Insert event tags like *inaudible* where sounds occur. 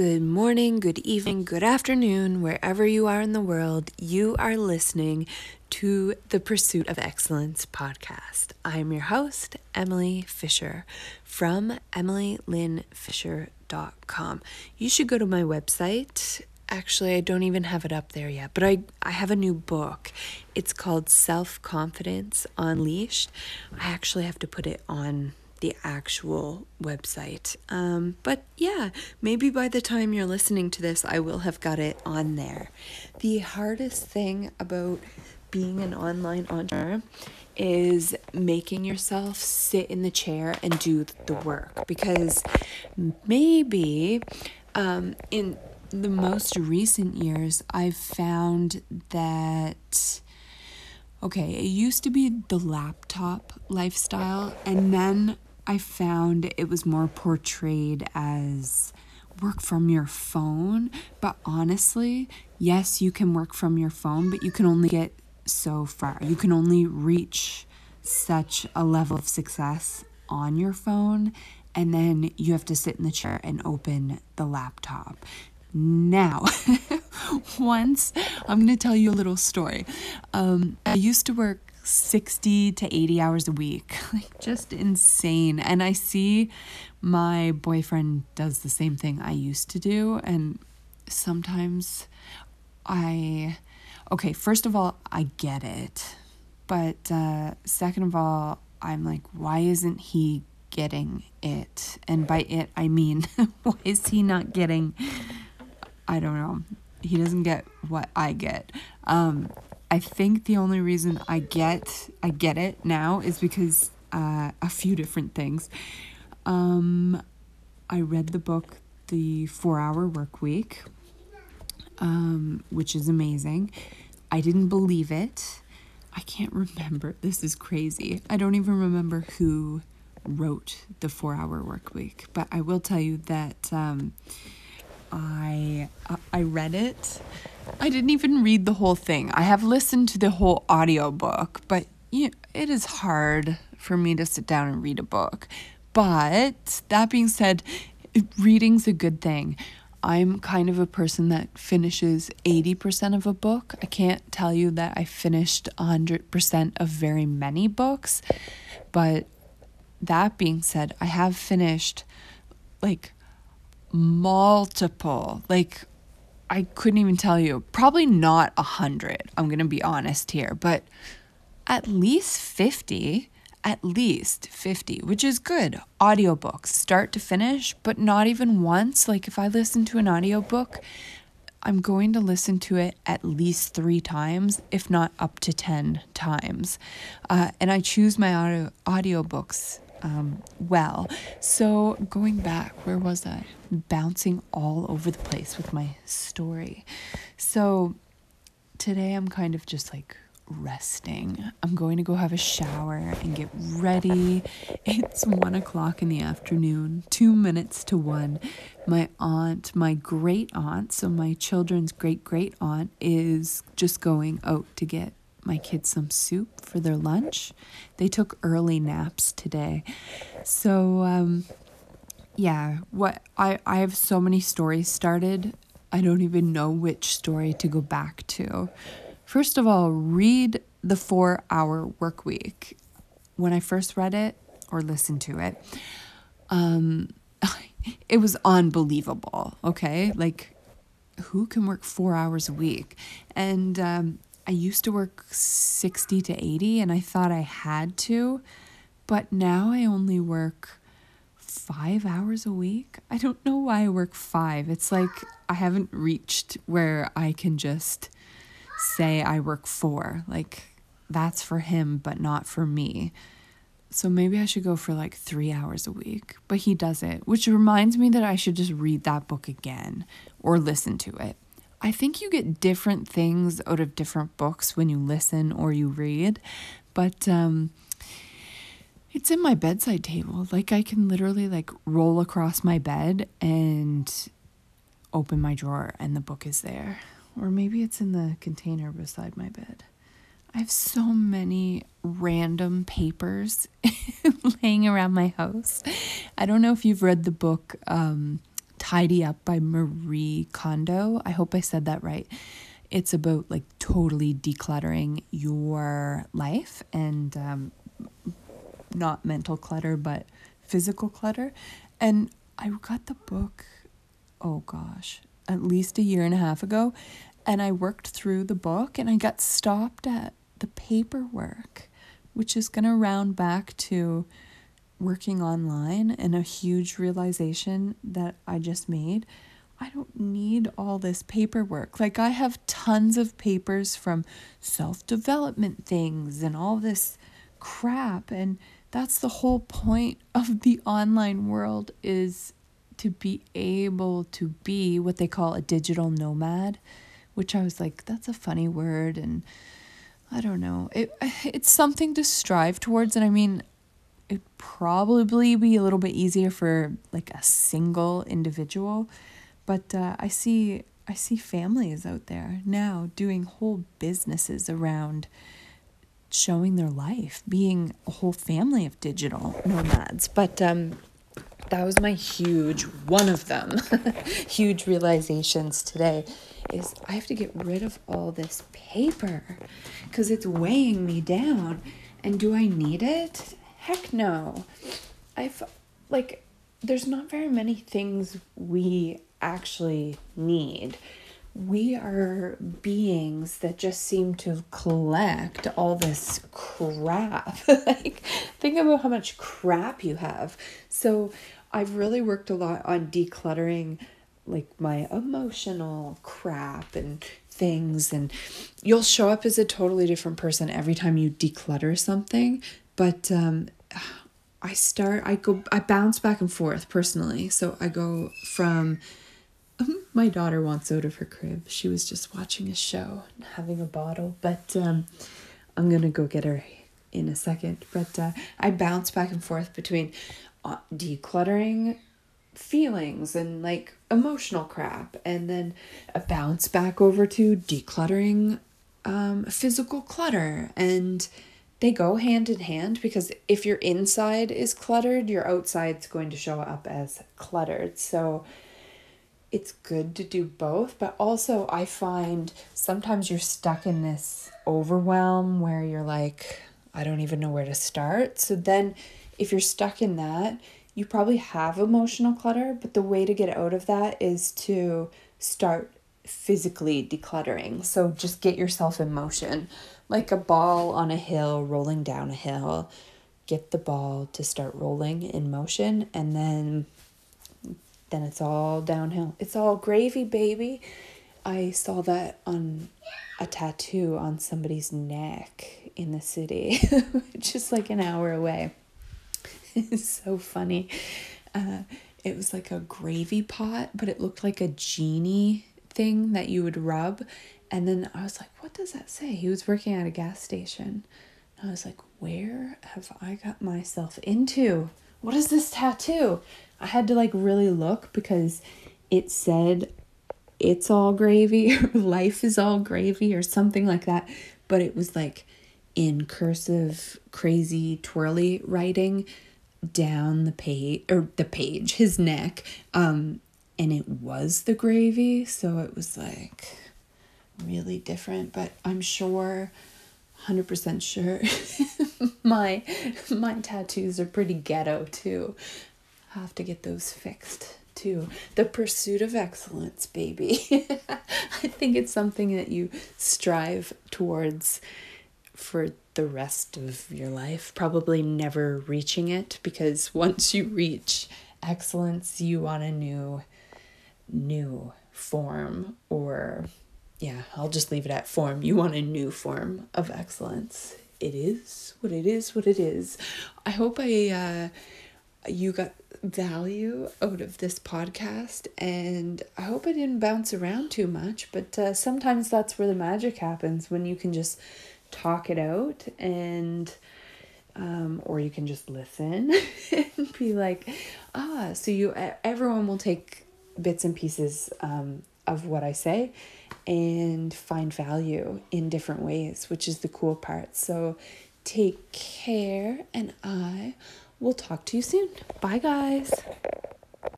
Good morning, good evening, good afternoon, wherever you are in the world. You are listening to the Pursuit of Excellence podcast. I'm your host, Emily Fisher from emilylynnfisher.com. You should go to my website. Actually, I don't even have it up there yet, but I, I have a new book. It's called Self Confidence Unleashed. I actually have to put it on the actual website. Um, but yeah, maybe by the time you're listening to this, I will have got it on there. The hardest thing about being an online entrepreneur is making yourself sit in the chair and do the work because maybe um, in the most recent years, I've found that okay, it used to be the laptop lifestyle, and then I found it was more portrayed as work from your phone. But honestly, yes, you can work from your phone, but you can only get so far. You can only reach such a level of success on your phone, and then you have to sit in the chair and open the laptop. Now, *laughs* once I'm going to tell you a little story. Um, I used to work 60 to 80 hours a week. *laughs* Like just insane. And I see my boyfriend does the same thing I used to do and sometimes I okay, first of all, I get it. But uh second of all, I'm like why isn't he getting it? And by it I mean *laughs* why is he not getting I don't know. He doesn't get what I get. Um I think the only reason I get I get it now is because uh, a few different things. Um, I read the book The Four Hour Work Week, um, which is amazing. I didn't believe it. I can't remember. *laughs* This is crazy. I don't even remember who wrote the Four Hour Work Week, but I will tell you that um, I uh, I read it I didn't even read the whole thing. I have listened to the whole audiobook, but you know, it is hard for me to sit down and read a book. But that being said, reading's a good thing. I'm kind of a person that finishes 80% of a book. I can't tell you that I finished 100% of very many books, but that being said, I have finished like multiple, like I couldn't even tell you. Probably not a hundred. I'm gonna be honest here, but at least fifty. At least 50, which is good. Audiobooks, start to finish, but not even once. Like if I listen to an audiobook, I'm going to listen to it at least three times, if not up to 10 times. Uh, and I choose my audio audiobooks um, well. So, going back, where was I? Bouncing all over the place with my story. So, today I'm kind of just like resting. I'm going to go have a shower and get ready. It's one o'clock in the afternoon, two minutes to one. My aunt, my great aunt, so my children's great great aunt, is just going out to get my kids some soup for their lunch. They took early naps today. So um yeah, what I I have so many stories started. I don't even know which story to go back to. First of all, read the 4-hour work week. When I first read it or listened to it, um *laughs* it was unbelievable, okay? Like who can work 4 hours a week? And um I used to work 60 to 80 and I thought I had to, but now I only work five hours a week. I don't know why I work five. It's like I haven't reached where I can just say I work four. Like that's for him, but not for me. So maybe I should go for like three hours a week. But he does it, which reminds me that I should just read that book again or listen to it. I think you get different things out of different books when you listen or you read, but um, it's in my bedside table. Like I can literally like roll across my bed and open my drawer and the book is there. Or maybe it's in the container beside my bed. I have so many random papers *laughs* laying around my house. I don't know if you've read the book um, Tidy Up by Marie Kondo. I hope I said that right. It's about like totally decluttering your life and um, not mental clutter, but physical clutter. And I got the book, oh gosh, at least a year and a half ago. And I worked through the book and I got stopped at the paperwork, which is going to round back to working online and a huge realization that I just made. I don't need all this paperwork. Like, I have tons of papers from self development things and all this crap. And that's the whole point of the online world is to be able to be what they call a digital nomad, which I was like, that's a funny word. And I don't know. It, *sighs* it's something to strive towards. And I mean, it'd probably be a little bit easier for like a single individual but uh, i see i see families out there now doing whole businesses around showing their life being a whole family of digital nomads but um that was my huge one of them *laughs* huge realizations today is i have to get rid of all this paper because it's weighing me down and do i need it heck no. I've like there's not very many things we actually need. We are beings that just seem to collect all this crap. *laughs* like, think about how much crap you have. So, I've really worked a lot on decluttering like my emotional crap and things and you'll show up as a totally different person every time you declutter something but um, I start, I go, I bounce back and forth personally. So I go from my daughter wants out of her crib. She was just watching a show and having a bottle, but um, I'm gonna go get her in a second. But uh, I bounce back and forth between uh, decluttering feelings and like emotional crap, and then bounce back over to decluttering um, physical clutter and they go hand in hand because if your inside is cluttered, your outside's going to show up as cluttered. So it's good to do both, but also I find sometimes you're stuck in this overwhelm where you're like, I don't even know where to start. So then if you're stuck in that, you probably have emotional clutter, but the way to get out of that is to start physically decluttering. So just get yourself in motion like a ball on a hill rolling down a hill. Get the ball to start rolling in motion and then then it's all downhill. It's all gravy, baby. I saw that on a tattoo on somebody's neck in the city, *laughs* just like an hour away. *laughs* It's so funny. Uh, it was like a gravy pot, but it looked like a genie thing that you would rub, and then I was like, what does that say? He was working at a gas station. And I was like, where have I got myself into? What is this tattoo? I had to like really look because it said it's all gravy *laughs* life is all gravy or something like that. But it was like in cursive, crazy, twirly writing down the page or the page, his neck. Um, and it was the gravy. So it was like really different, but I'm sure 100% sure *laughs* my my tattoos are pretty ghetto too. I have to get those fixed too. The pursuit of excellence, baby. *laughs* I think it's something that you strive towards for the rest of your life, probably never reaching it because once you reach excellence, you want a new new form or yeah, I'll just leave it at form. You want a new form of excellence. It is what it is, what it is. I hope I uh, you got value out of this podcast, and I hope I didn't bounce around too much. But uh, sometimes that's where the magic happens when you can just talk it out and. Um, or you can just listen *laughs* and be like, ah, so you everyone will take bits and pieces um, of what I say and find value in different ways, which is the cool part. So take care, and I will talk to you soon. Bye, guys.